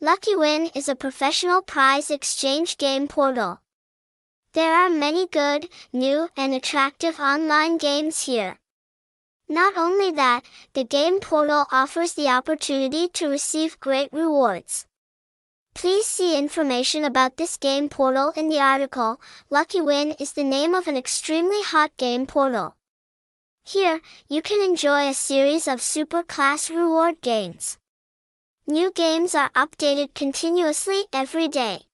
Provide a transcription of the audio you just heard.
Lucky Win is a professional prize exchange game portal. There are many good, new, and attractive online games here. Not only that, the game portal offers the opportunity to receive great rewards. Please see information about this game portal in the article. Lucky Win is the name of an extremely hot game portal. Here, you can enjoy a series of super class reward games. New games are updated continuously every day.